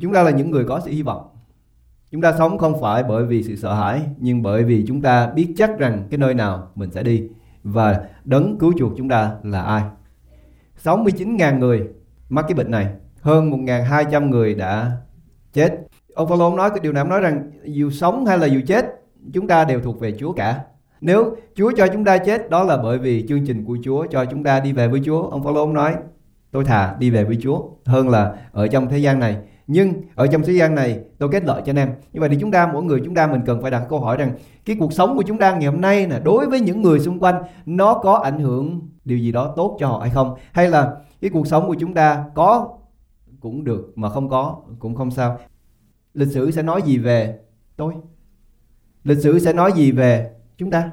chúng ta là những người có sự hy vọng. Chúng ta sống không phải bởi vì sự sợ hãi, nhưng bởi vì chúng ta biết chắc rằng cái nơi nào mình sẽ đi. Và đấng cứu chuộc chúng ta là ai? 69.000 người mắc cái bệnh này. Hơn 1.200 người đã chết. Ông Phaolô nói cái điều này, ông nói rằng dù sống hay là dù chết, chúng ta đều thuộc về Chúa cả. Nếu Chúa cho chúng ta chết, đó là bởi vì chương trình của Chúa cho chúng ta đi về với Chúa. Ông Phaolô nói, tôi thà đi về với Chúa hơn là ở trong thế gian này nhưng ở trong thế gian này, tôi kết lợi cho anh em. Như vậy thì chúng ta, mỗi người chúng ta mình cần phải đặt câu hỏi rằng, cái cuộc sống của chúng ta ngày hôm nay là đối với những người xung quanh, nó có ảnh hưởng điều gì đó tốt cho họ hay không? Hay là cái cuộc sống của chúng ta có cũng được mà không có, cũng không sao? Lịch sử sẽ nói gì về tôi? Lịch sử sẽ nói gì về chúng ta?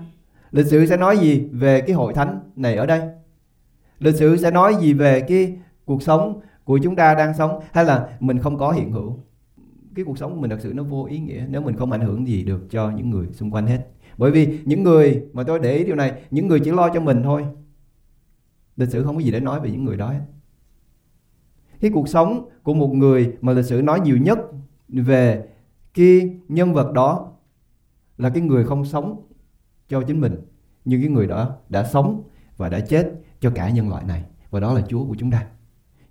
Lịch sử sẽ nói gì về cái hội thánh này ở đây? Lịch sử sẽ nói gì về cái cuộc sống của chúng ta đang sống hay là mình không có hiện hữu? Cái cuộc sống của mình thật sự nó vô ý nghĩa nếu mình không ảnh hưởng gì được cho những người xung quanh hết. Bởi vì những người mà tôi để ý điều này, những người chỉ lo cho mình thôi. Lịch sử không có gì để nói về những người đó hết. Cái cuộc sống của một người mà lịch sử nói nhiều nhất về cái nhân vật đó là cái người không sống cho chính mình, nhưng cái người đó đã sống và đã chết cho cả nhân loại này. Và đó là Chúa của chúng ta.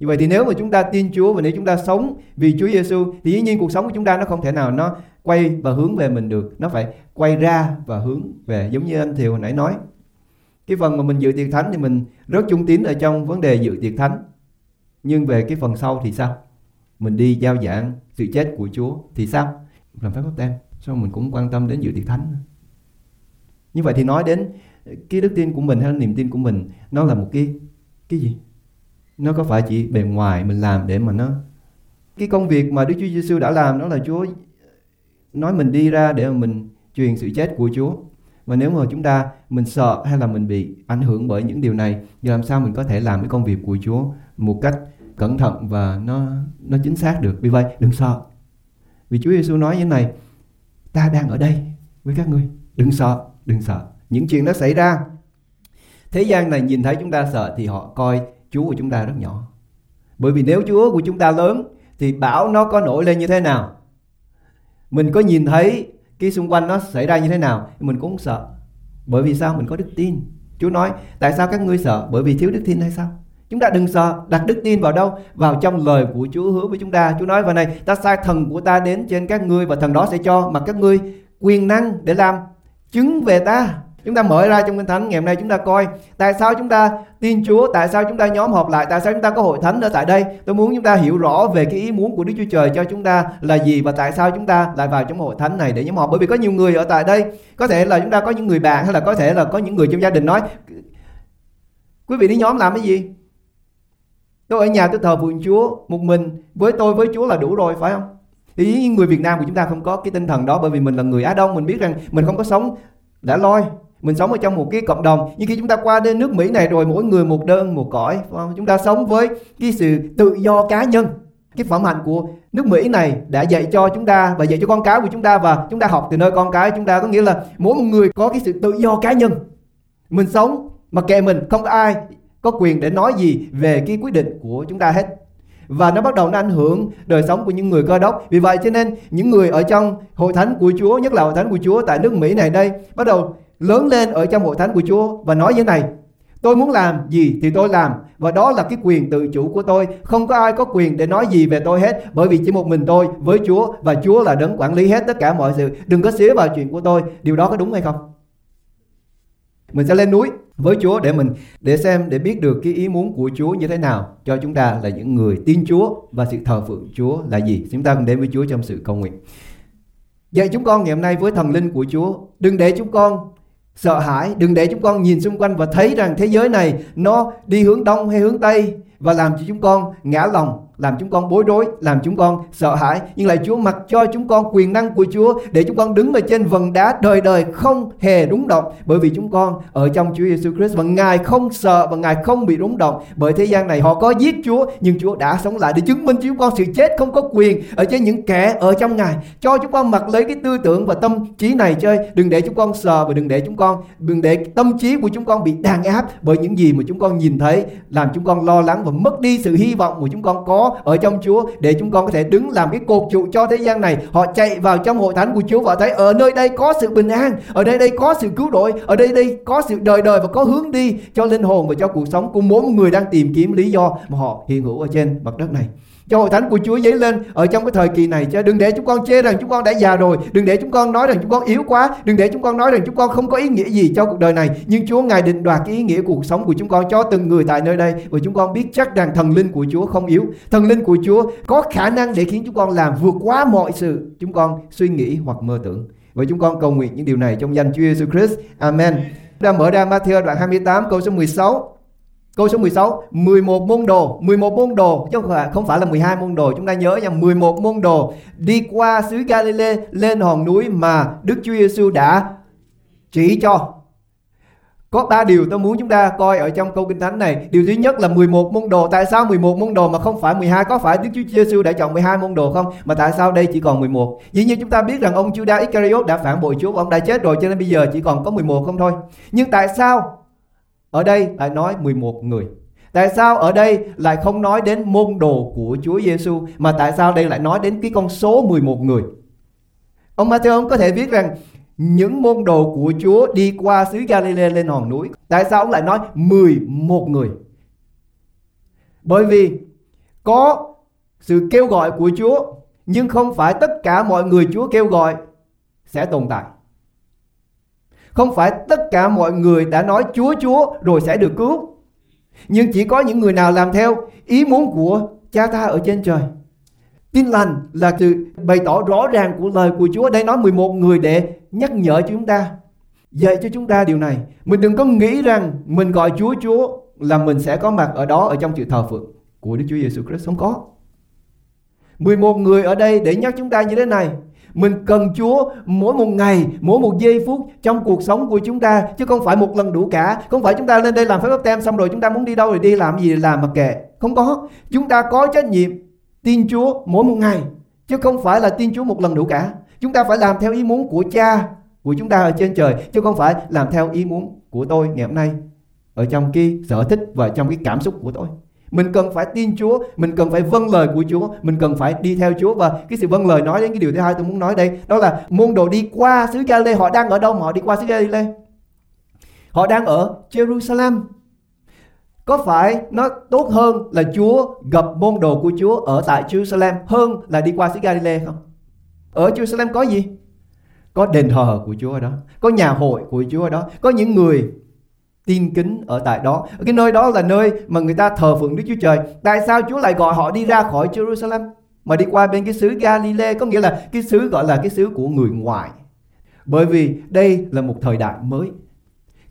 Như vậy thì nếu mà chúng ta tin Chúa và nếu chúng ta sống vì Chúa Giêsu thì dĩ nhiên cuộc sống của chúng ta nó không thể nào nó quay và hướng về mình được, nó phải quay ra và hướng về giống như anh Thiều hồi nãy nói. Cái phần mà mình dự tiệc thánh thì mình rất trung tín ở trong vấn đề dự tiệc thánh. Nhưng về cái phần sau thì sao? Mình đi giao giảng sự chết của Chúa thì sao? Làm phép báp tem. Sao mình cũng quan tâm đến dự tiệc thánh? Như vậy thì nói đến cái đức tin của mình hay niềm tin của mình nó là một cái cái gì? Nó có phải chỉ bề ngoài mình làm để mà nó cái công việc mà Đức Chúa Giêsu đã làm đó là Chúa nói mình đi ra để mà mình truyền sự chết của Chúa. Và nếu mà chúng ta mình sợ hay là mình bị ảnh hưởng bởi những điều này thì làm sao mình có thể làm cái công việc của Chúa một cách cẩn thận và nó nó chính xác được. Vì vậy đừng sợ. Vì Chúa Giêsu nói như thế này, ta đang ở đây với các ngươi, đừng sợ, đừng sợ. Những chuyện đó xảy ra thế gian này nhìn thấy chúng ta sợ thì họ coi Chúa của chúng ta rất nhỏ. Bởi vì nếu Chúa của chúng ta lớn thì bão nó có nổi lên như thế nào? Mình có nhìn thấy cái xung quanh nó xảy ra như thế nào mình cũng sợ. Bởi vì sao? Mình có đức tin. Chúa nói tại sao các ngươi sợ? Bởi vì thiếu đức tin hay sao? Chúng ta đừng sợ, đặt đức tin vào đâu? Vào trong lời của Chúa hứa với chúng ta. Chúa nói vào này, ta sai thần của ta đến trên các ngươi và thần đó sẽ cho mà các ngươi quyền năng để làm chứng về ta. Chúng ta mở ra trong Kinh Thánh ngày hôm nay chúng ta coi tại sao chúng ta tin Chúa, tại sao chúng ta nhóm họp lại, tại sao chúng ta có hội thánh ở tại đây. Tôi muốn chúng ta hiểu rõ về cái ý muốn của Đức Chúa Trời cho chúng ta là gì và tại sao chúng ta lại vào trong hội thánh này để nhóm họp. Bởi vì có nhiều người ở tại đây, có thể là chúng ta có những người bạn hay là có thể là có những người trong gia đình nói quý vị đi nhóm làm cái gì? Tôi ở nhà tôi thờ phượng Chúa một mình với tôi với Chúa là đủ rồi phải không? Thì người Việt Nam của chúng ta không có cái tinh thần đó bởi vì mình là người Á Đông mình biết rằng mình không có sống đã loi mình sống ở trong một cái cộng đồng. Nhưng khi chúng ta qua đến nước Mỹ này rồi, mỗi người một đơn, một cõi. Chúng ta sống với cái sự tự do cá nhân. Cái phẩm hạnh của nước Mỹ này đã dạy cho chúng ta và dạy cho con cái của chúng ta. Và chúng ta học từ nơi con cái chúng ta. Có nghĩa là mỗi một người có cái sự tự do cá nhân. Mình sống mà kệ mình, không có ai có quyền để nói gì về cái quyết định của chúng ta hết. Và nó bắt đầu nó ảnh hưởng đời sống của những người cơ đốc. Vì vậy cho nên những người ở trong hội thánh của Chúa, nhất là hội thánh của Chúa tại nước Mỹ này đây, bắt đầu lớn lên ở trong hội thánh của Chúa và nói như này tôi muốn làm gì thì tôi làm và đó là cái quyền tự chủ của tôi. Không có ai có quyền để nói gì về tôi hết bởi vì chỉ một mình tôi với Chúa và Chúa là đấng quản lý hết tất cả mọi sự. Đừng có xía vào chuyện của tôi. Điều đó có đúng hay không? Mình sẽ lên núi với Chúa để mình để xem để biết được cái ý muốn của Chúa như thế nào cho chúng ta là những người tin Chúa và sự thờ phượng Chúa là gì. Chúng ta cùng đến với Chúa trong sự cầu nguyện. Dạy chúng con ngày hôm nay với thần linh của Chúa, đừng để chúng con sợ hãi, đừng để chúng con nhìn xung quanh và thấy rằng thế giới này nó đi hướng đông hay hướng tây và làm cho chúng con ngã lòng làm chúng con bối rối, làm chúng con sợ hãi. Nhưng lại Chúa mặc cho chúng con quyền năng của Chúa để chúng con đứng ở trên vần đá đời đời không hề rúng động bởi vì chúng con ở trong Chúa Giêsu Christ và Ngài không sợ và Ngài không bị rúng động bởi thế gian này họ có giết Chúa nhưng Chúa đã sống lại để chứng minh chúng con sự chết không có quyền ở trên những kẻ ở trong Ngài. Cho chúng con mặc lấy cái tư tưởng và tâm trí này chơi, đừng để chúng con sợ và đừng để chúng con đừng để tâm trí của chúng con bị đàn áp bởi những gì mà chúng con nhìn thấy làm chúng con lo lắng và mất đi sự hy vọng của chúng con có ở trong Chúa để chúng con có thể đứng làm cái cột trụ cho thế gian này. Họ chạy vào trong hội thánh của Chúa và thấy ở nơi đây có sự bình an, ở đây đây có sự cứu đổi ở đây đây có sự đời đời và có hướng đi cho linh hồn và cho cuộc sống của mỗi người đang tìm kiếm lý do mà họ hiện hữu ở trên mặt đất này cho hội thánh của Chúa dấy lên ở trong cái thời kỳ này chứ đừng để chúng con chê rằng chúng con đã già rồi đừng để chúng con nói rằng chúng con yếu quá đừng để chúng con nói rằng chúng con không có ý nghĩa gì cho cuộc đời này nhưng Chúa ngài định đoạt cái ý nghĩa cuộc sống của chúng con cho từng người tại nơi đây và chúng con biết chắc rằng thần linh của Chúa không yếu thần linh của Chúa có khả năng để khiến chúng con làm vượt quá mọi sự chúng con suy nghĩ hoặc mơ tưởng và chúng con cầu nguyện những điều này trong danh Chúa Jesus Christ Amen. Đã mở ra Matthew đoạn 28 câu số 16 Câu số 16, 11 môn đồ, 11 môn đồ chứ không phải là 12 môn đồ, chúng ta nhớ nha, 11 môn đồ đi qua xứ Galilee lên hòn núi mà Đức Chúa Giêsu đã chỉ cho. Có ba điều tôi muốn chúng ta coi ở trong câu kinh thánh này. Điều thứ nhất là 11 môn đồ. Tại sao 11 môn đồ mà không phải 12? Có phải Đức Chúa Giêsu đã chọn 12 môn đồ không? Mà tại sao đây chỉ còn 11? Dĩ nhiên chúng ta biết rằng ông Judas Iscariot đã phản bội Chúa ông đã chết rồi cho nên bây giờ chỉ còn có 11 không thôi. Nhưng tại sao ở đây lại nói 11 người. Tại sao ở đây lại không nói đến môn đồ của Chúa Giêsu mà tại sao đây lại nói đến cái con số 11 người? Ông Matthew ông có thể viết rằng những môn đồ của Chúa đi qua xứ Galilee lên hòn núi. Tại sao ông lại nói 11 người? Bởi vì có sự kêu gọi của Chúa, nhưng không phải tất cả mọi người Chúa kêu gọi sẽ tồn tại. Không phải tất cả mọi người đã nói Chúa Chúa rồi sẽ được cứu. Nhưng chỉ có những người nào làm theo ý muốn của cha ta ở trên trời. Tin lành là sự bày tỏ rõ ràng của lời của Chúa. Đây nói 11 người để nhắc nhở chúng ta. Dạy cho chúng ta điều này. Mình đừng có nghĩ rằng mình gọi Chúa Chúa là mình sẽ có mặt ở đó ở trong sự thờ phượng của Đức Chúa Giêsu Christ không có. 11 người ở đây để nhắc chúng ta như thế này. Mình cần Chúa mỗi một ngày, mỗi một giây phút trong cuộc sống của chúng ta chứ không phải một lần đủ cả. Không phải chúng ta lên đây làm phép báp tem xong rồi chúng ta muốn đi đâu thì đi làm gì thì làm mà kệ. Không có. Chúng ta có trách nhiệm tin Chúa mỗi một ngày chứ không phải là tin Chúa một lần đủ cả. Chúng ta phải làm theo ý muốn của Cha của chúng ta ở trên trời chứ không phải làm theo ý muốn của tôi ngày hôm nay ở trong cái sở thích và trong cái cảm xúc của tôi. Mình cần phải tin Chúa, mình cần phải vâng lời của Chúa, mình cần phải đi theo Chúa và cái sự vâng lời nói đến cái điều thứ hai tôi muốn nói đây, đó là môn đồ đi qua xứ Galilee, họ đang ở đâu mà họ đi qua xứ Galilee? Họ đang ở Jerusalem. Có phải nó tốt hơn là Chúa gặp môn đồ của Chúa ở tại Jerusalem hơn là đi qua xứ Galilee không? Ở Jerusalem có gì? Có đền thờ của Chúa ở đó, có nhà hội của Chúa ở đó, có những người tin kính ở tại đó. Cái nơi đó là nơi mà người ta thờ phượng Đức Chúa Trời. Tại sao Chúa lại gọi họ đi ra khỏi Jerusalem mà đi qua bên cái xứ Galilee có nghĩa là cái xứ gọi là cái xứ của người ngoài. Bởi vì đây là một thời đại mới.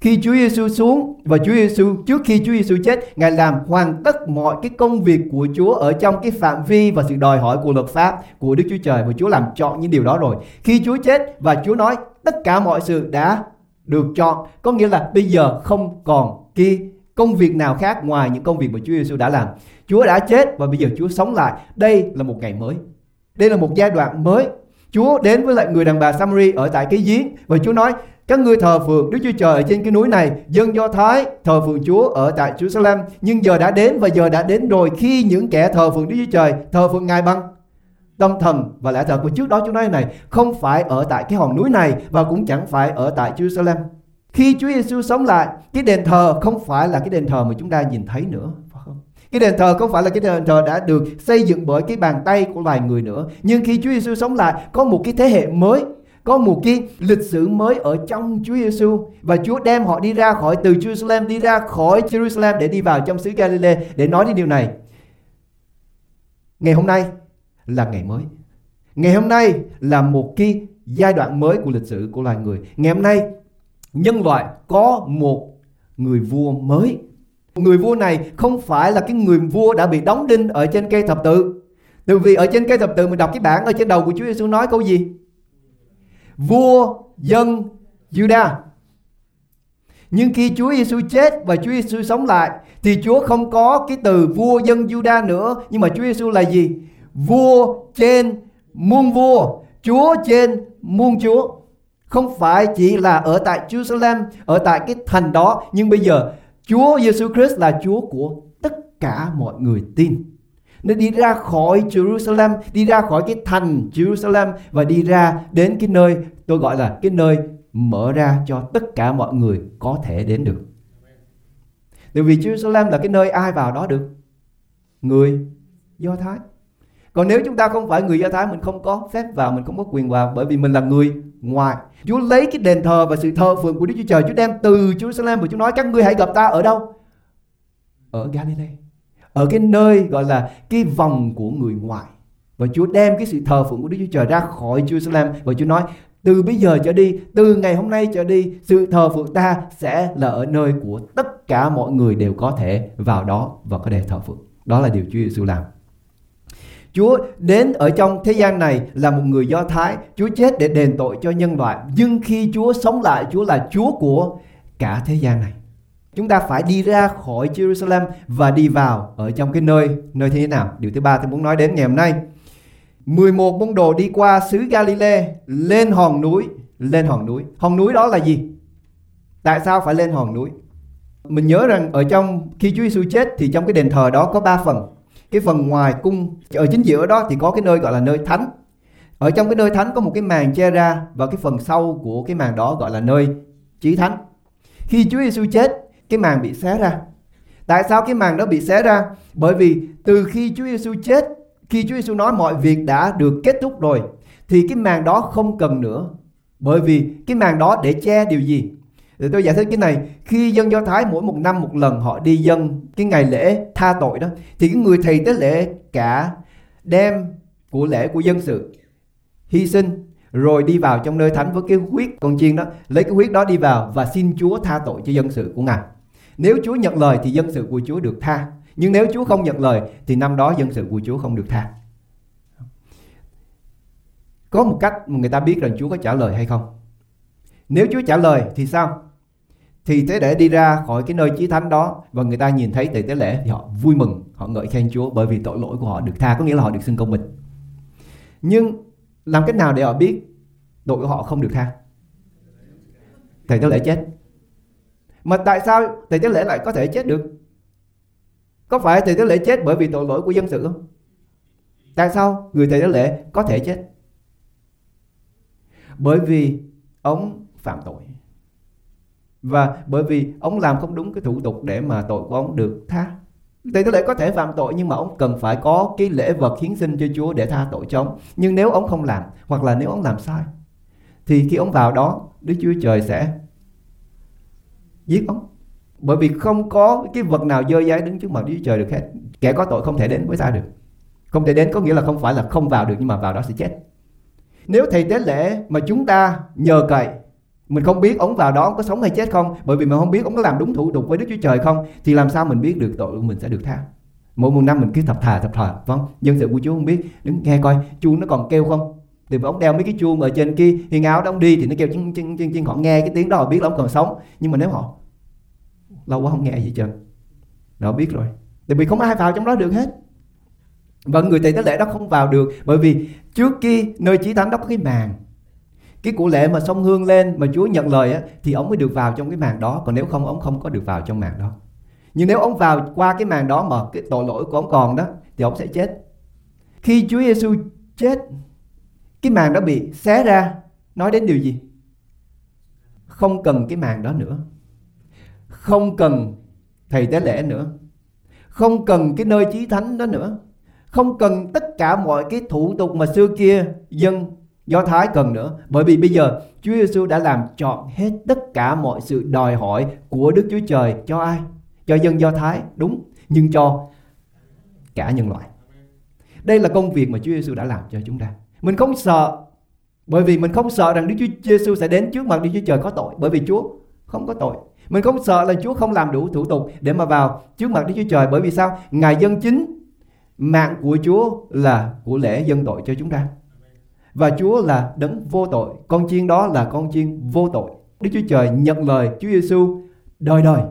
Khi Chúa Giêsu xuống và Chúa Giêsu trước khi Chúa Giêsu chết, Ngài làm hoàn tất mọi cái công việc của Chúa ở trong cái phạm vi và sự đòi hỏi của luật pháp của Đức Chúa Trời và Chúa làm chọn những điều đó rồi. Khi Chúa chết và Chúa nói tất cả mọi sự đã được chọn có nghĩa là bây giờ không còn cái công việc nào khác ngoài những công việc mà Chúa Giêsu đã làm. Chúa đã chết và bây giờ Chúa sống lại. Đây là một ngày mới. Đây là một giai đoạn mới. Chúa đến với lại người đàn bà Samari ở tại cái giếng và Chúa nói các ngươi thờ phượng Đức Chúa Trời ở trên cái núi này, dân Do Thái thờ phượng Chúa ở tại Jerusalem, nhưng giờ đã đến và giờ đã đến rồi khi những kẻ thờ phượng Đức Chúa Trời thờ phượng Ngài bằng tâm thần và lẽ thật của trước đó chúng nói này không phải ở tại cái hòn núi này và cũng chẳng phải ở tại Jerusalem. Khi Chúa Giêsu sống lại, cái đền thờ không phải là cái đền thờ mà chúng ta nhìn thấy nữa, phải không? Cái đền thờ không phải là cái đền thờ đã được xây dựng bởi cái bàn tay của vài người nữa. Nhưng khi Chúa Giêsu sống lại, có một cái thế hệ mới, có một cái lịch sử mới ở trong Chúa Giêsu và Chúa đem họ đi ra khỏi từ Jerusalem đi ra khỏi Jerusalem để đi vào trong xứ Galilee để nói đến điều này. Ngày hôm nay là ngày mới. Ngày hôm nay là một cái giai đoạn mới của lịch sử của loài người. Ngày hôm nay nhân loại có một người vua mới. Người vua này không phải là cái người vua đã bị đóng đinh ở trên cây thập tự. Từ vì ở trên cây thập tự mình đọc cái bản ở trên đầu của Chúa Giêsu nói câu gì? Vua dân Judah. Nhưng khi Chúa Giêsu chết và Chúa Giêsu sống lại thì Chúa không có cái từ vua dân Judah nữa, nhưng mà Chúa Giêsu là gì? Vua trên muôn vua, chúa trên muôn chúa. Không phải chỉ là ở tại Jerusalem, ở tại cái thành đó, nhưng bây giờ Chúa Giêsu Christ là Chúa của tất cả mọi người tin. nó đi ra khỏi Jerusalem đi ra khỏi cái thành Jerusalem và đi ra đến cái nơi tôi gọi là cái nơi mở ra cho tất cả mọi người có thể đến được Tại vì Jerusalem là cái nơi ai vào đó được người Do Thái còn nếu chúng ta không phải người Do Thái Mình không có phép vào Mình không có quyền vào Bởi vì mình là người ngoài Chúa lấy cái đền thờ và sự thờ phượng của Đức Chúa Trời Chúa đem từ Jerusalem Và Chúa nói các ngươi hãy gặp ta ở đâu Ở Galilee Ở cái nơi gọi là cái vòng của người ngoài Và Chúa đem cái sự thờ phượng của Đức Chúa Trời ra khỏi Jerusalem Và Chúa nói từ bây giờ trở đi, từ ngày hôm nay trở đi, sự thờ phượng ta sẽ là ở nơi của tất cả mọi người đều có thể vào đó và có thể thờ phượng. Đó là điều Chúa Giêsu làm. Chúa đến ở trong thế gian này là một người Do Thái. Chúa chết để đền tội cho nhân loại. Nhưng khi Chúa sống lại, Chúa là Chúa của cả thế gian này. Chúng ta phải đi ra khỏi Jerusalem và đi vào ở trong cái nơi nơi thế nào? Điều thứ ba tôi muốn nói đến ngày hôm nay. 11 môn đồ đi qua xứ Galilee lên hòn núi, lên hòn núi. Hòn núi đó là gì? Tại sao phải lên hòn núi? Mình nhớ rằng ở trong khi Chúa Giêsu chết thì trong cái đền thờ đó có ba phần cái phần ngoài cung, ở chính giữa đó thì có cái nơi gọi là nơi thánh. Ở trong cái nơi thánh có một cái màn che ra và cái phần sau của cái màn đó gọi là nơi chí thánh. Khi Chúa Giêsu chết, cái màn bị xé ra. Tại sao cái màn đó bị xé ra? Bởi vì từ khi Chúa Giêsu chết, khi Chúa Giêsu nói mọi việc đã được kết thúc rồi, thì cái màn đó không cần nữa. Bởi vì cái màn đó để che điều gì? Thì tôi giải thích cái này. Khi dân do thái mỗi một năm một lần họ đi dân cái ngày lễ tha tội đó, thì cái người thầy tế lễ cả đem của lễ của dân sự hy sinh, rồi đi vào trong nơi thánh với cái huyết con chiên đó, lấy cái huyết đó đi vào và xin Chúa tha tội cho dân sự của ngài. Nếu Chúa nhận lời thì dân sự của Chúa được tha. Nhưng nếu Chúa không nhận lời thì năm đó dân sự của Chúa không được tha. Có một cách mà người ta biết rằng Chúa có trả lời hay không? Nếu Chúa trả lời thì sao? Thì tế lễ đi ra khỏi cái nơi chí thánh đó và người ta nhìn thấy tại tế lễ thì họ vui mừng, họ ngợi khen Chúa bởi vì tội lỗi của họ được tha, có nghĩa là họ được xưng công bình. Nhưng làm cách nào để họ biết tội của họ không được tha? Thầy tế lễ chết. Mà tại sao thầy tế lễ lại có thể chết được? Có phải thầy tế lễ chết bởi vì tội lỗi của dân sự không? Tại sao người thầy tế lễ có thể chết? Bởi vì ông phạm tội và bởi vì ông làm không đúng cái thủ tục để mà tội của ông được tha thì có lễ có thể phạm tội nhưng mà ông cần phải có cái lễ vật hiến sinh cho Chúa để tha tội cho ông. Nhưng nếu ông không làm, hoặc là nếu ông làm sai, thì khi ông vào đó, Đức Chúa Trời sẽ giết ông. Bởi vì không có cái vật nào dơ dái đứng trước mặt Đức Chúa Trời được hết. Kẻ có tội không thể đến với ta được. Không thể đến có nghĩa là không phải là không vào được nhưng mà vào đó sẽ chết. Nếu thầy tế lễ mà chúng ta nhờ cậy mình không biết ông vào đó ông có sống hay chết không, bởi vì mình không biết ông có làm đúng thủ tục với đức chúa trời không, thì làm sao mình biết được tội của mình sẽ được tha? Mỗi một năm mình cứ thập thà thập thà vâng dân sự của chúa không biết. Đứng nghe coi chuông nó còn kêu không? Thì ông đeo mấy cái chuông ở trên kia, hiên áo đó ông đi thì nó kêu chân chân chân chân họ nghe cái tiếng đó, họ biết là ông còn sống. Nhưng mà nếu họ lâu quá không nghe gì trơn. Họ biết rồi. Tại vì không ai vào trong đó được hết. Và người thầy tế lễ đó không vào được, bởi vì trước kia nơi chí thánh đó có cái màn cái cụ lễ mà sông hương lên mà Chúa nhận lời á, thì ông mới được vào trong cái màn đó. Còn nếu không ông không có được vào trong màn đó. Nhưng nếu ông vào qua cái màn đó mà cái tội lỗi của ông còn đó thì ông sẽ chết. Khi Chúa Giêsu chết cái màn đó bị xé ra nói đến điều gì? Không cần cái màn đó nữa. Không cần thầy tế lễ nữa. Không cần cái nơi chí thánh đó nữa. Không cần tất cả mọi cái thủ tục mà xưa kia dân Do Thái cần nữa. Bởi vì bây giờ Chúa Giêsu đã làm chọn hết tất cả mọi sự đòi hỏi của Đức Chúa Trời cho ai? Cho dân Do Thái, đúng, nhưng cho cả nhân loại. Đây là công việc mà Chúa Giêsu đã làm cho chúng ta. Mình không sợ bởi vì mình không sợ rằng Đức Chúa Giêsu sẽ đến trước mặt Đức Chúa Trời có tội bởi vì Chúa không có tội. Mình không sợ là Chúa không làm đủ thủ tục để mà vào trước mặt Đức Chúa Trời bởi vì sao? Ngài dân chính mạng của Chúa là của lễ dân tội cho chúng ta. Và Chúa là đấng vô tội. Con chiên đó là con chiên vô tội. Đức Chúa Trời nhận lời Chúa Giêsu đời đời.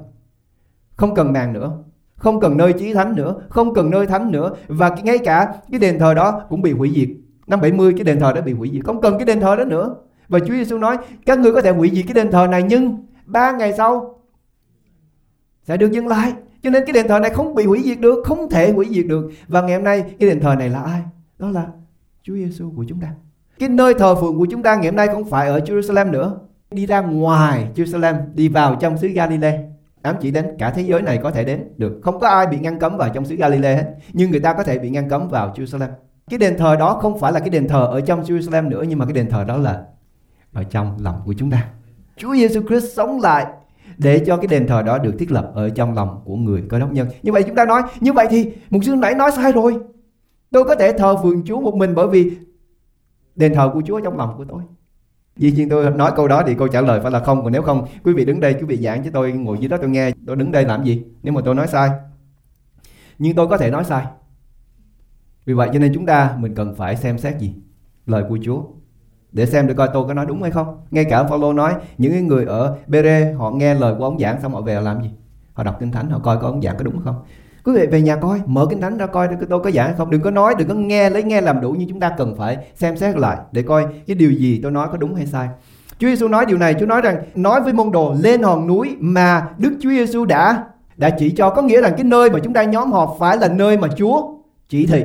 Không cần nàng nữa Không cần nơi chí thánh nữa Không cần nơi thánh nữa. Và ngay cả cái đền thờ đó cũng bị hủy diệt. Năm 70 cái đền thờ đó bị hủy diệt. Không cần cái đền thờ đó nữa. Và Chúa Giêsu nói Các ngươi có thể hủy diệt cái đền thờ này Nhưng ba ngày sau Sẽ được dừng lại. Cho nên cái đền thờ này không bị hủy diệt được, không thể hủy diệt được. Và ngày hôm nay cái đền thờ này là ai? Đó là Chúa Giêsu của chúng ta. Cái nơi thờ phượng của chúng ta ngày hôm nay không phải ở Jerusalem nữa. Đi ra ngoài Jerusalem, đi vào trong xứ Galilee. Ám chỉ đến cả thế giới này có thể đến được. Không có ai bị ngăn cấm vào trong xứ Galilee hết. Nhưng người ta có thể bị ngăn cấm vào Jerusalem. Cái đền thờ đó không phải là cái đền thờ ở trong Jerusalem nữa nhưng mà cái đền thờ đó là ở trong lòng của chúng ta. Chúa Giêsu Christ sống lại để cho cái đền thờ đó được thiết lập ở trong lòng của người cơ đốc nhân. Như vậy chúng ta nói, như vậy thì mục sư nãy nói sai rồi. Tôi có thể thờ phượng Chúa một mình bởi vì đền thờ của Chúa trong lòng của tôi. Dĩ nhiên tôi nói câu đó thì câu trả lời phải là không. Còn nếu không, quý vị đứng đây, quý vị giảng cho tôi, ngồi dưới đó tôi nghe. Tôi đứng đây làm gì? Nếu mà tôi nói sai. Nhưng tôi có thể nói sai. Vì vậy cho nên chúng ta, mình cần phải xem xét gì? Lời của Chúa. Để xem được coi tôi có nói đúng hay không. Ngay cả Phaolô nói, những người ở Bere họ nghe lời của ông giảng xong họ về làm gì? Họ đọc kinh thánh, họ coi có ông giảng có đúng không? Quý vị về nhà coi, mở kinh thánh ra coi tôi có giảng không. Đừng có nói, đừng có nghe, lấy nghe làm đủ nhưng chúng ta cần phải xem xét lại để coi cái điều gì tôi nói có đúng hay sai. Chúa Giêsu nói điều này, Chúa nói rằng, nói với môn đồ lên hòn núi mà Đức Chúa Giêsu đã đã chỉ cho. Có nghĩa rằng cái nơi mà chúng ta nhóm họp phải là nơi mà Chúa chỉ thị,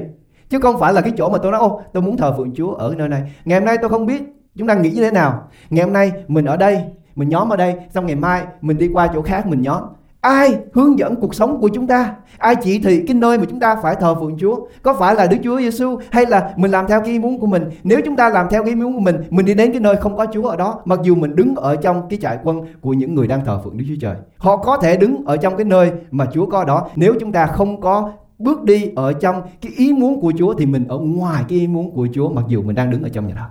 chứ không phải là cái chỗ mà tôi nói, ô, tôi muốn thờ phượng Chúa ở nơi này. Ngày hôm nay tôi không biết chúng ta nghĩ như thế nào. Ngày hôm nay mình ở đây, mình nhóm ở đây, xong ngày mai mình đi qua chỗ khác mình nhóm ai hướng dẫn cuộc sống của chúng ta? Ai chỉ thị cái nơi mà chúng ta phải thờ phượng Chúa? Có phải là Đức Chúa Giêsu hay là mình làm theo cái ý muốn của mình? Nếu chúng ta làm theo cái ý muốn của mình mình đi đến cái nơi không có Chúa ở đó mặc dù mình đứng ở trong cái trại quân của những người đang thờ phượng Đức Chúa Trời họ có thể đứng ở trong cái nơi mà Chúa có đó. Nếu chúng ta không có bước đi ở trong cái ý muốn của Chúa thì mình ở ngoài cái ý muốn của Chúa mặc dù mình đang đứng ở trong nhà thờ.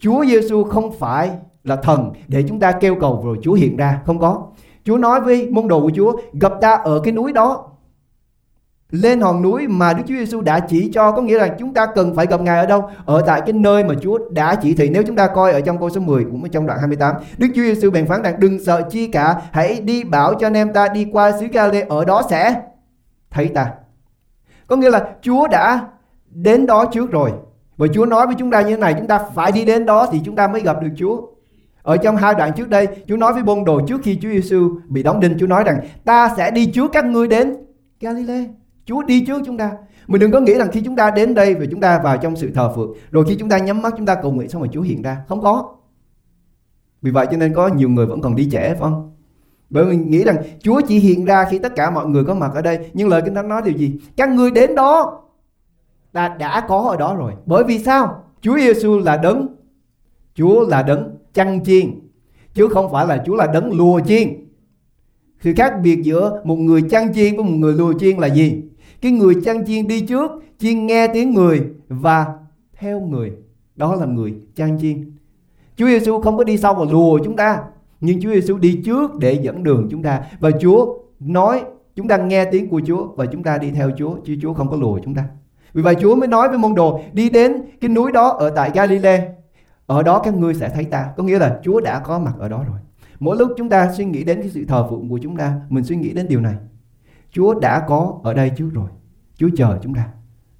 Chúa Giêsu không phải là thần để chúng ta kêu cầu rồi Chúa hiện ra, không có. Chúa nói với môn đồ của Chúa gặp ta ở cái núi đó. Lên hòn núi mà Đức Chúa Giêsu đã chỉ cho có nghĩa là chúng ta cần phải gặp Ngài ở đâu? Ở tại cái nơi mà Chúa đã chỉ thị. Nếu chúng ta coi ở trong câu số 10 cũng ở trong đoạn 28, Đức Chúa Giêsu bèn phán rằng đừng sợ chi cả, hãy đi bảo cho anh em ta đi qua xứ Galilee ở đó sẽ thấy ta. Có nghĩa là Chúa đã đến đó trước rồi. Và Chúa nói với chúng ta như thế này, chúng ta phải đi đến đó thì chúng ta mới gặp được Chúa. Ở trong hai đoạn trước đây, Chúa nói với môn đồ trước khi Chúa Giêsu bị đóng đinh, Chúa nói rằng ta sẽ đi trước các ngươi đến Galilee. Chúa đi trước chúng ta. Mình đừng có nghĩ rằng khi chúng ta đến đây và chúng ta vào trong sự thờ phượng, rồi khi chúng ta nhắm mắt chúng ta cầu nguyện xong rồi Chúa hiện ra, không có. Vì vậy cho nên có nhiều người vẫn còn đi trễ phải không? Bởi vì nghĩ rằng Chúa chỉ hiện ra khi tất cả mọi người có mặt ở đây. Nhưng lời Kinh Thánh nói điều gì? Các ngươi đến đó ta đã có ở đó rồi. Bởi vì sao? Chúa Giêsu là đấng Chúa là đấng chăn chiên chứ không phải là Chúa là đấng lùa chiên. Sự khác biệt giữa một người chăn chiên với một người lùa chiên là gì? Cái người chăn chiên đi trước, chiên nghe tiếng người và theo người. Đó là người chăn chiên. Chúa Giêsu không có đi sau và lùa chúng ta nhưng Chúa Giêsu đi trước để dẫn đường chúng ta và Chúa nói chúng ta nghe tiếng của Chúa và chúng ta đi theo Chúa chứ Chúa không có lùi chúng ta. Vì vậy Chúa mới nói với môn đồ đi đến cái núi đó ở tại Galilee. Ở đó các ngươi sẽ thấy ta. Có nghĩa là Chúa đã có mặt ở đó rồi. Mỗi lúc chúng ta suy nghĩ đến cái sự thờ phượng của chúng ta, mình suy nghĩ đến điều này. Chúa đã có ở đây trước rồi. Chúa chờ chúng ta.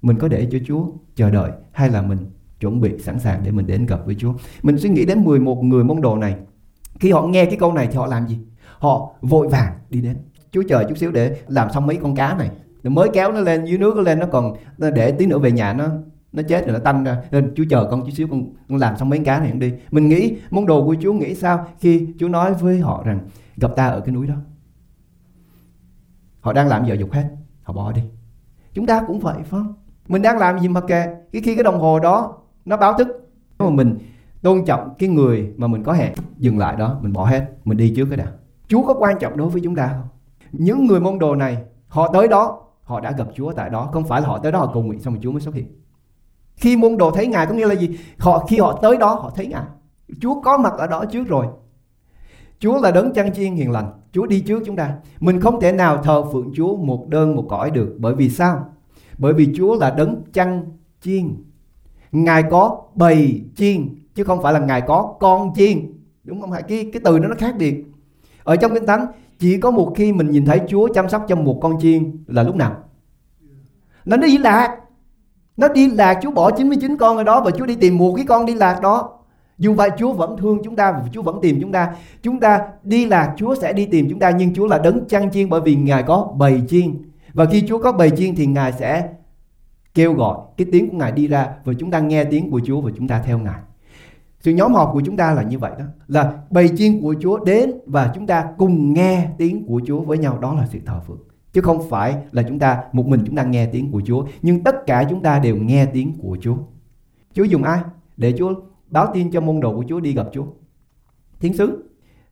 Mình có để cho Chúa chờ đợi hay là mình chuẩn bị sẵn sàng để mình đến gặp với Chúa. Mình suy nghĩ đến 11 người môn đồ này khi họ nghe cái câu này thì họ làm gì họ vội vàng đi đến Chúa chờ chút xíu để làm xong mấy con cá này mới kéo nó lên dưới nước nó lên nó còn để tí nữa về nhà nó nó chết rồi nó tanh ra. Nên chú chờ con chút xíu con, con làm xong mấy cá này con đi. Mình nghĩ món đồ của chú nghĩ sao khi chú nói với họ rằng gặp ta ở cái núi đó. Họ đang làm giờ dục hết họ bỏ đi. Chúng ta cũng vậy phải không? Mình đang làm gì mà kệ? Cái khi cái đồng hồ đó nó báo thức mà mình tôn trọng cái người mà mình có hẹn dừng lại đó mình bỏ hết mình đi trước cái nào Chúa có quan trọng đối với chúng ta không? Những người môn đồ này họ tới đó họ đã gặp Chúa tại đó. Không phải là họ tới đó họ cầu nguyện xong rồi Chúa mới xuất hiện khi môn đồ thấy ngài có nghĩa là gì? Họ, khi họ tới đó, họ thấy ngài. Chúa có mặt ở đó trước rồi. Chúa là đấng chăn chiên hiền lành. Chúa đi trước chúng ta. Mình không thể nào thờ phượng Chúa một đơn một cõi được. Bởi vì sao? Bởi vì Chúa là đấng chăn chiên. Ngài có bầy chiên, chứ không phải là ngài có con chiên. Đúng không? Cái cái từ đó nó khác biệt. Ở trong kinh thánh, chỉ có một khi mình nhìn thấy Chúa chăm sóc cho một con chiên là lúc nào? Nó đi lạc nó đi lạc, Chúa bỏ 99 con ở đó và Chúa đi tìm một cái con đi lạc đó dù vậy, Chúa vẫn thương chúng ta và Chúa vẫn tìm chúng ta. Chúng ta đi lạc, Chúa sẽ đi tìm chúng ta, nhưng Chúa là đấng chăn chiên bởi vì Ngài có bầy chiên. Và khi Chúa có bầy chiên thì Ngài sẽ kêu gọi cái tiếng của Ngài đi ra và chúng ta nghe tiếng của Chúa và chúng ta theo Ngài. Sự nhóm họp của chúng ta là như vậy đó. Là bầy chiên của Chúa đến và chúng ta cùng nghe tiếng của Chúa với nhau. Đó là sự thờ phượng. Chứ không phải là chúng ta một mình chúng ta nghe tiếng của Chúa. Nhưng tất cả chúng ta đều nghe tiếng của Chúa. Chúa dùng ai? Để Chúa báo tin cho môn đồ của Chúa đi gặp Chúa. Thiên sứ.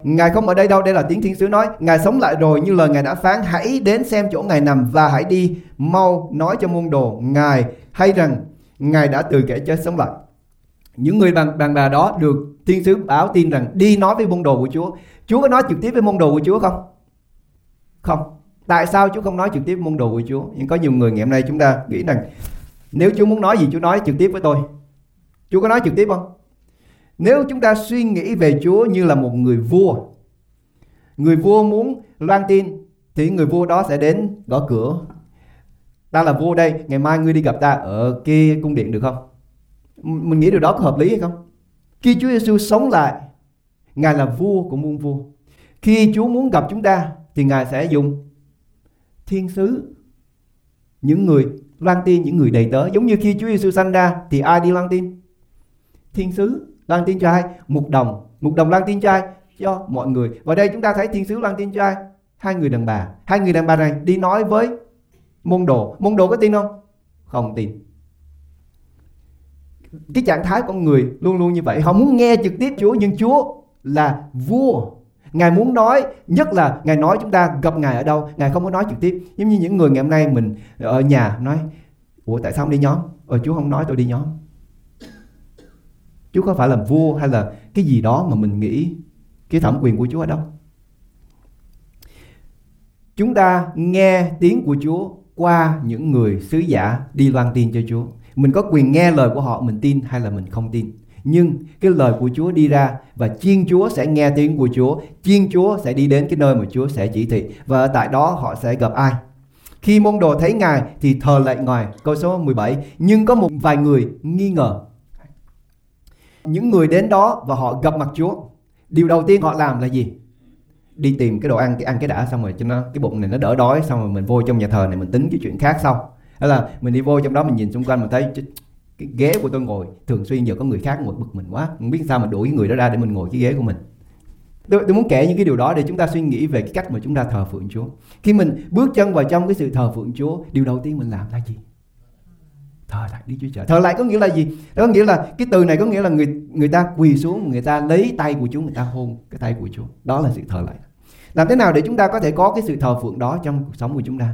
Ngài không ở đây đâu, đây là tiếng thiên sứ nói. Ngài sống lại rồi như lời Ngài đã phán. Hãy đến xem chỗ Ngài nằm và hãy đi mau nói cho môn đồ. Ngài hay rằng Ngài đã từ kẻ chết sống lại. Những người bằng bằng bà đó được thiên sứ báo tin rằng đi nói với môn đồ của Chúa. Chúa có nói trực tiếp với môn đồ của Chúa không? Không. Tại sao Chúa không nói trực tiếp môn đồ của Chúa? Nhưng có nhiều người ngày hôm nay chúng ta nghĩ rằng nếu Chúa muốn nói gì Chúa nói trực tiếp với tôi. Chúa có nói trực tiếp không? Nếu chúng ta suy nghĩ về Chúa như là một người vua, người vua muốn loan tin thì người vua đó sẽ đến gõ cửa. Ta là vua đây, ngày mai ngươi đi gặp ta ở kia cung điện được không? Mình nghĩ điều đó có hợp lý hay không? Khi Chúa Giêsu sống lại, Ngài là vua của muôn vua. Khi Chúa muốn gặp chúng ta thì Ngài sẽ dùng thiên sứ, những người loan tin, những người đầy tớ. Giống như khi Chúa Giêsu sanh ra thì ai đi loan tin? Thiên sứ loan tin cho ai? Mục đồng. Mục đồng loan tin cho ai? Cho mọi người. Và đây chúng ta thấy thiên sứ loan tin cho ai? Hai người đàn bà. Hai người đàn bà này đi nói với môn đồ. Môn đồ có tin không? Không tin. Cái trạng thái con người luôn luôn như vậy. Họ muốn nghe trực tiếp Chúa nhưng Chúa là vua. Ngài muốn nói, nhất là Ngài nói chúng ta gặp Ngài ở đâu, Ngài không có nói trực tiếp giống như những người ngày hôm nay mình ở nhà nói, Ủa, tại sao không đi nhóm Ờ Chúa không nói tôi đi nhóm Chúa có phải là vua hay là cái gì đó mà mình nghĩ cái thẩm quyền của Chúa ở đâu? Chúng ta nghe tiếng của Chúa qua những người sứ giả đi loan tin cho Chúa. Mình có quyền nghe lời của họ, mình tin hay là mình không tin. Nhưng cái lời của Chúa đi ra và chiên Chúa sẽ nghe tiếng của Chúa, chiên Chúa sẽ đi đến cái nơi mà Chúa sẽ chỉ thị. Và ở tại đó họ sẽ gặp ai. Khi môn đồ thấy Ngài thì thờ lại Ngài, câu số 17, nhưng có một vài người nghi ngờ. Những người đến đó và họ gặp mặt Chúa. Điều đầu tiên họ làm là gì? Đi tìm cái đồ ăn cái ăn cái đã xong rồi cho nó cái bụng này nó đỡ đói xong rồi mình vô trong nhà thờ này mình tính cái chuyện khác sau. Hay là mình đi vô trong đó mình nhìn xung quanh mình thấy cái ghế của tôi ngồi thường xuyên giờ có người khác ngồi bực mình quá không biết sao mà đuổi người đó ra để mình ngồi cái ghế của mình tôi, tôi muốn kể những cái điều đó để chúng ta suy nghĩ về cái cách mà chúng ta thờ phượng Chúa khi mình bước chân vào trong cái sự thờ phượng Chúa điều đầu tiên mình làm là gì thờ lại Đức Chúa Trời. Thờ lại có nghĩa là gì? Đó có nghĩa là cái từ này có nghĩa là người người ta quỳ xuống, người ta lấy tay của Chúa, người ta hôn cái tay của Chúa. Đó là sự thờ lại. Làm thế nào để chúng ta có thể có cái sự thờ phượng đó trong cuộc sống của chúng ta?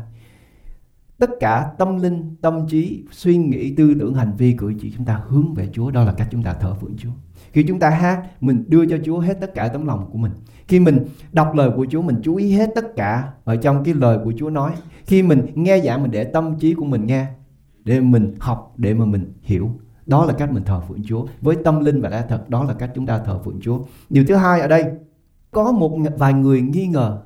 Tất cả tâm linh, tâm trí, suy nghĩ, tư tưởng, hành vi, cử chỉ chúng ta hướng về Chúa. Đó là cách chúng ta thờ phượng Chúa. Khi chúng ta hát, mình đưa cho Chúa hết tất cả tấm lòng của mình. Khi mình đọc lời của Chúa, mình chú ý hết tất cả ở trong cái lời của Chúa nói. Khi mình nghe giảng, mình để tâm trí của mình nghe để mình học để mà mình hiểu đó là cách mình thờ phượng Chúa với tâm linh và lẽ thật đó là cách chúng ta thờ phượng Chúa điều thứ hai ở đây có một vài người nghi ngờ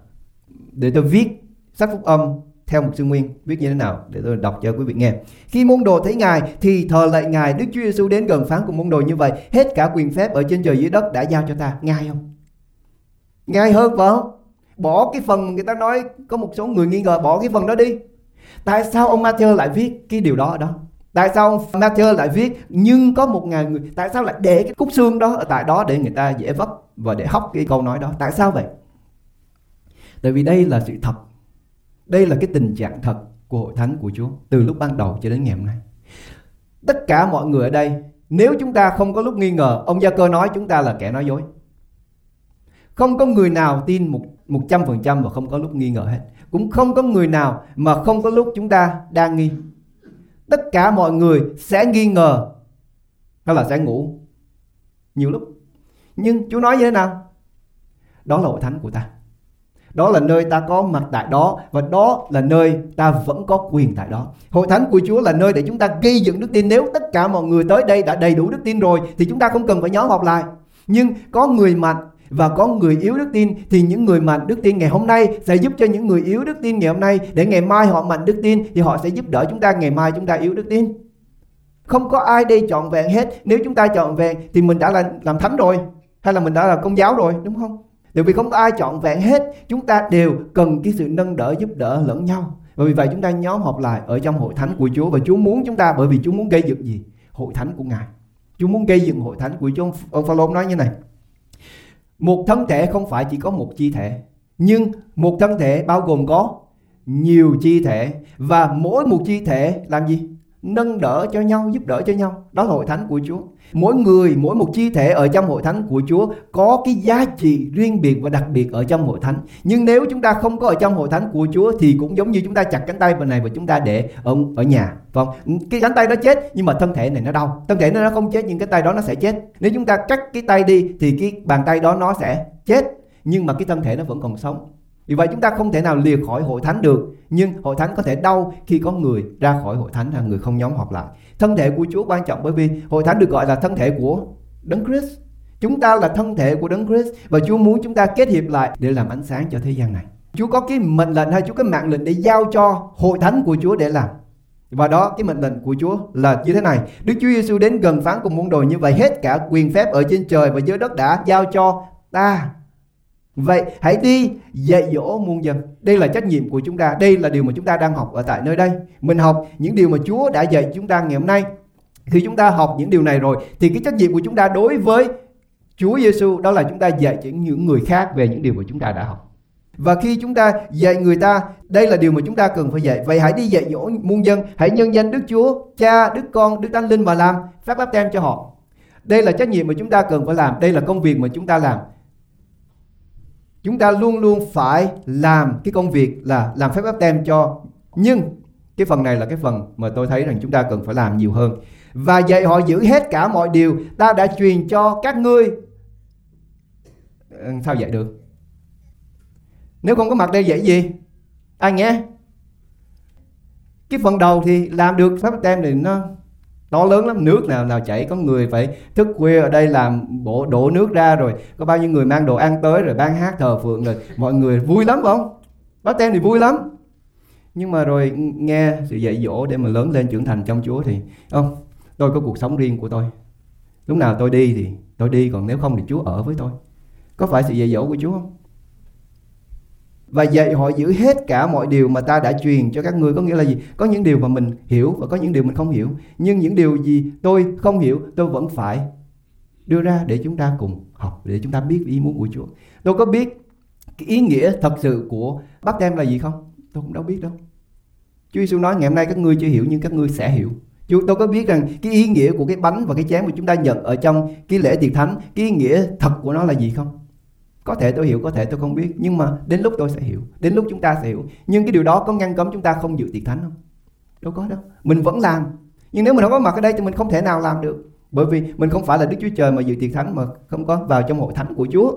để tôi viết sách phúc âm theo một sư nguyên, viết như thế nào để tôi đọc cho quý vị nghe. Khi môn đồ thấy ngài, thì thờ lạy ngài, đức chúa giêsu đến gần phán cùng môn đồ như vậy. Hết cả quyền phép ở trên trời dưới đất đã giao cho ta. Ngay không? Ngay hơn phải không? Bỏ cái phần người ta nói có một số người nghi ngờ bỏ cái phần đó đi. Tại sao ông Matthew lại viết cái điều đó ở đó? Tại sao ông Matthew lại viết, nhưng có một ngàn người, Tại sao lại để cái cúc xương đó ở tại đó để người ta dễ vấp và để hóc cái câu nói đó? Tại sao vậy? Tại vì đây là sự thật. Đây là cái tình trạng thật của hội thánh của Chúa Từ lúc ban đầu cho đến ngày hôm nay. Tất cả mọi người ở đây, Nếu chúng ta không có lúc nghi ngờ, Ông Gia Cơ nói chúng ta là kẻ nói dối. Không có người nào tin một một trăm phần trăm và không có lúc nghi ngờ hết. Cũng không có người nào mà không có lúc chúng ta đang nghi. Tất cả mọi người sẽ nghi ngờ hay là sẽ ngủ nhiều lúc. Nhưng Chúa nói như thế nào? Đó là hội thánh của ta đó là nơi ta có mặt tại đó và đó là nơi ta vẫn có quyền tại đó. Hội thánh của Chúa là nơi để chúng ta gây dựng đức tin. Nếu tất cả mọi người tới đây đã đầy đủ đức tin rồi, thì chúng ta không cần phải nhóm họp lại. Nhưng có người mạnh và có người yếu đức tin, thì những người mạnh đức tin ngày hôm nay sẽ giúp cho những người yếu đức tin ngày hôm nay để ngày mai họ mạnh đức tin, thì họ sẽ giúp đỡ chúng ta, ngày mai chúng ta yếu đức tin Không có ai đây trọn vẹn hết. Nếu chúng ta trọn vẹn, thì mình đã là làm thánh rồi. Hay là mình đã là công giáo rồi, đúng không? Tại vì không có ai chọn vẹn hết. Chúng ta đều cần cái sự nâng đỡ, giúp đỡ lẫn nhau. Và vì vậy chúng ta nhóm họp lại ở trong hội thánh của Chúa. Và Chúa muốn chúng ta, bởi vì Chúa muốn gây dựng gì? Hội thánh của Ngài. Chúa muốn gây dựng hội thánh của Chúa. Ông Phaolô nói như này. Một thân thể không phải chỉ có một chi thể. Nhưng một thân thể bao gồm có nhiều chi thể. Và mỗi một chi thể làm gì? Nâng đỡ cho nhau, giúp đỡ cho nhau. Đó là hội thánh của Chúa. Mỗi người, mỗi một chi thể ở trong hội thánh của Chúa có cái giá trị riêng biệt và đặc biệt ở trong hội thánh. Nhưng nếu chúng ta không có ở trong hội thánh của Chúa thì cũng giống như chúng ta chặt cánh tay bên này và chúng ta để ở ở nhà, vâng. Cái cánh tay đó chết nhưng mà thân thể này nó đau. Thân thể nó không chết nhưng cái tay đó nó sẽ chết. Nếu chúng ta cắt cái tay đi thì cái bàn tay đó nó sẽ chết nhưng mà cái thân thể nó vẫn còn sống. Vì vậy chúng ta không thể nào lìa khỏi hội thánh được, Nhưng hội thánh có thể đau khi có người ra khỏi hội thánh là người không nhóm họp lại. Thân thể của Chúa quan trọng bởi vì hội thánh được gọi là thân thể của Đấng Christ. Chúng ta là thân thể của Đấng Christ Và Chúa muốn chúng ta kết hiệp lại để làm ánh sáng cho thế gian này. Chúa có cái mệnh lệnh hay Chúa có mạng lệnh để giao cho hội thánh của Chúa để làm? Và đó, cái mệnh lệnh của Chúa là như thế này. Đức Chúa Giêsu đến gần phán cùng môn đồ như vậy, Hết cả quyền phép ở trên trời và dưới đất đã giao cho ta. Vậy hãy đi dạy dỗ muôn dân. Đây là trách nhiệm của chúng ta. Đây là điều mà chúng ta đang học ở tại nơi đây. Mình học những điều mà Chúa đã dạy chúng ta ngày hôm nay. Khi chúng ta học những điều này rồi thì cái trách nhiệm của chúng ta đối với Chúa Giêsu đó là chúng ta dạy cho những người khác về những điều mà chúng ta đã học. Và khi chúng ta dạy người ta, đây là điều mà chúng ta cần phải dạy. Vậy hãy đi dạy dỗ muôn dân, hãy nhân danh Đức Chúa, Cha, Đức Con, Đức Thánh Linh và làm phép báp tem cho họ. Đây là trách nhiệm mà chúng ta cần phải làm, đây là công việc mà chúng ta làm chúng ta luôn luôn phải làm cái công việc là làm phép báp tem cho, nhưng cái phần này là cái phần mà tôi thấy rằng chúng ta cần phải làm nhiều hơn. Và dạy họ giữ hết cả mọi điều ta đã truyền cho các ngươi. Sao dạy được? Nếu không có mặt đây dạy gì? Ai nghe? Cái phần đầu thì làm được phép tem thì nó to lớn lắm, nước nào nào chảy. Có người phải thức khuya ở đây làm bộ đổ nước ra rồi. Có bao nhiêu người mang đồ ăn tới rồi ban hát thờ phượng rồi. Mọi người vui lắm không? Bác tem thì vui lắm. Nhưng mà rồi nghe sự dạy dỗ để mà lớn lên trưởng thành trong Chúa thì, không, tôi có cuộc sống riêng của tôi. Lúc nào tôi đi thì tôi đi, còn nếu không thì Chúa ở với tôi. Có phải sự dạy dỗ của Chúa không? Và dạy họ giữ hết cả mọi điều mà ta đã truyền cho các ngươi. Có nghĩa là gì? Có những điều mà mình hiểu và có những điều mình không hiểu. Nhưng những điều gì tôi không hiểu, tôi vẫn phải đưa ra để chúng ta cùng học, để chúng ta biết ý muốn của Chúa. Tôi có biết cái ý nghĩa thật sự của bắp tem là gì không? Tôi cũng đâu biết đâu. Chúa Giêsu nói, ngày hôm nay các ngươi chưa hiểu, nhưng các ngươi sẽ hiểu. Chú tôi có biết rằng cái ý nghĩa của cái bánh và cái chén mà chúng ta nhận ở trong cái lễ tiệc thánh, cái ý nghĩa thật của nó là gì không? Có thể tôi hiểu, có thể tôi không biết Nhưng mà đến lúc tôi sẽ hiểu Đến lúc chúng ta sẽ hiểu. Nhưng cái điều đó có ngăn cấm chúng ta không dự tiệc thánh không? Đâu có đâu Mình vẫn làm. Nhưng nếu mình không có mặt ở đây thì mình không thể nào làm được. Bởi vì mình không phải là Đức Chúa Trời mà dự tiệc thánh Mà không có vào trong hội thánh của Chúa.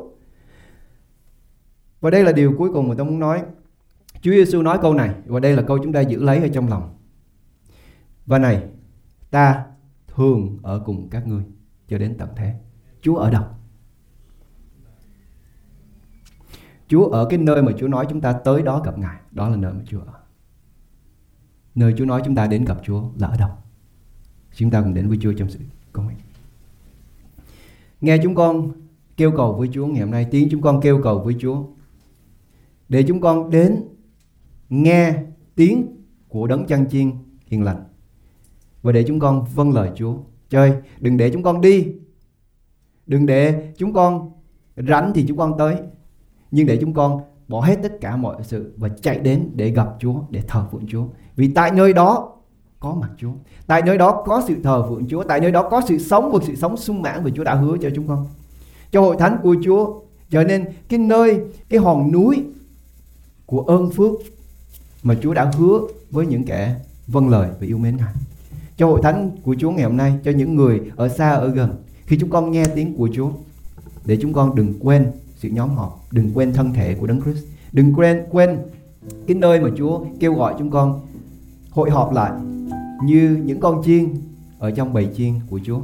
Và đây là điều cuối cùng mà tôi muốn nói. Chúa Giêsu nói câu này Và đây là câu chúng ta giữ lấy ở trong lòng. Và này Ta thường ở cùng các ngươi Cho đến tận thế. Chúa ở đâu? Chúa ở cái nơi mà Chúa nói chúng ta tới đó gặp Ngài, Đó là nơi mà Chúa ở. Nơi Chúa nói chúng ta đến gặp Chúa là ở đâu? Chúng ta cùng đến với Chúa trong sự công nguyện. Nghe chúng con kêu cầu với Chúa ngày hôm nay, Tiếng chúng con kêu cầu với Chúa, Để chúng con đến Nghe tiếng của đấng chăn chiên hiền lành, Và để chúng con vâng lời Chúa. Chơi đừng để chúng con đi. Đừng để chúng con rảnh thì chúng con tới nhưng để chúng con bỏ hết tất cả mọi sự và chạy đến để gặp Chúa, để thờ phượng Chúa. Vì tại nơi đó có mặt Chúa. Tại nơi đó có sự thờ phượng Chúa. Tại nơi đó có sự sống và sự sống sung mãn mà Chúa đã hứa cho chúng con. Cho hội thánh của Chúa trở nên cái nơi, cái hòn núi của ơn phước mà Chúa đã hứa với những kẻ vâng lời và yêu mến Ngài. Cho hội thánh của Chúa ngày hôm nay, cho những người ở xa ở gần, khi chúng con nghe tiếng của Chúa, để chúng con đừng quên sự nhóm họp. Đừng quên thân thể của đấng Christ. Đừng quên quên cái nơi mà Chúa kêu gọi chúng con hội họp lại như những con chiên ở trong bầy chiên của Chúa.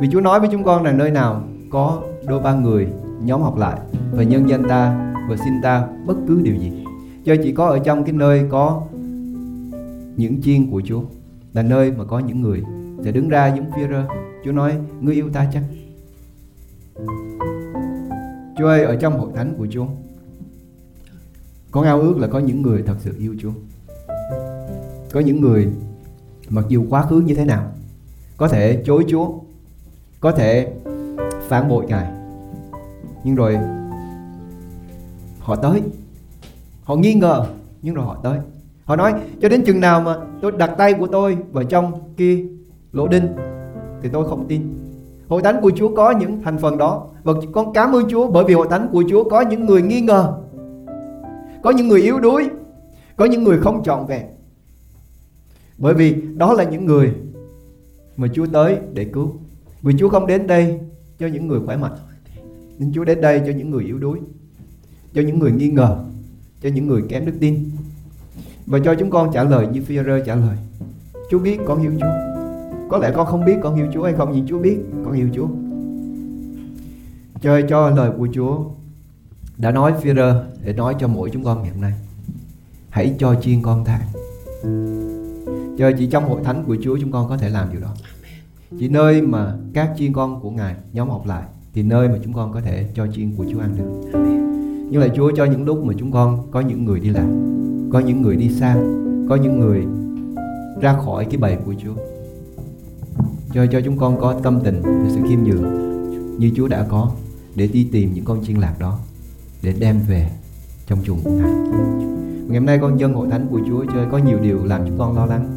Vì Chúa nói với chúng con rằng nơi nào có đôi ba người nhóm họp lại và nhân danh ta và xin ta bất cứ điều gì. Cho chỉ có ở trong cái nơi có những chiên của Chúa là nơi mà có những người sẽ đứng ra giống phi rơ Chúa nói, ngươi yêu ta chắc. Chúa ơi, ở trong hội thánh của Chúa Con ao ước là có những người thật sự yêu Chúa. Có những người mặc dù quá khứ như thế nào, Có thể chối Chúa, Có thể phản bội Ngài, Nhưng rồi họ tới. Họ nghi ngờ, nhưng rồi họ tới. Họ nói, cho đến chừng nào mà tôi đặt tay của tôi vào trong kia lỗ đinh Thì tôi không tin. Hội thánh của Chúa có những thành phần đó. Và con cảm ơn Chúa bởi vì hội thánh của Chúa có những người nghi ngờ, Có những người yếu đuối, Có những người không trọn vẹn. Bởi vì đó là những người mà Chúa tới để cứu. Vì Chúa không đến đây cho những người khỏe mạnh nên Chúa đến đây cho những người yếu đuối, Cho những người nghi ngờ, Cho những người kém đức tin. Và cho chúng con trả lời như phi trả lời. Chúa biết con yêu Chúa có lẽ con không biết con yêu Chúa hay không nhưng Chúa biết con yêu Chúa. Chơi cho lời của Chúa đã nói phi để nói cho mỗi chúng con ngày hôm nay. Hãy cho chiên con thang chơi chỉ trong hội thánh của Chúa chúng con có thể làm điều đó. Chỉ nơi mà các chiên con của Ngài nhóm họp lại thì nơi mà chúng con có thể cho chiên của Chúa ăn được. Nhưng lại Chúa cho những lúc mà chúng con có những người đi làm có những người đi xa có những người ra khỏi cái bầy của Chúa cho cho chúng con có tâm tình và sự khiêm nhường như Chúa đã có để đi tìm những con chiên lạc đó để đem về trong chuồng của Ngài. Ngày hôm nay con dân hội thánh của Chúa chơi có nhiều điều làm chúng con lo lắng,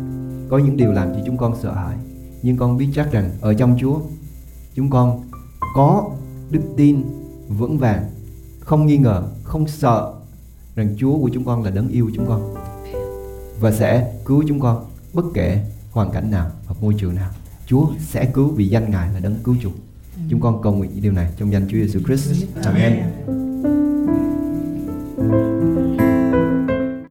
có những điều làm cho chúng con sợ hãi, nhưng con biết chắc rằng ở trong Chúa chúng con có đức tin vững vàng, không nghi ngờ, không sợ rằng Chúa của chúng con là đấng yêu chúng con và sẽ cứu chúng con bất kể hoàn cảnh nào hoặc môi trường nào. Chúa sẽ cứu vì danh Ngài là đấng cứu chuộc. Chúng con cầu nguyện những điều này trong danh Chúa Giêsu Christ. Amen.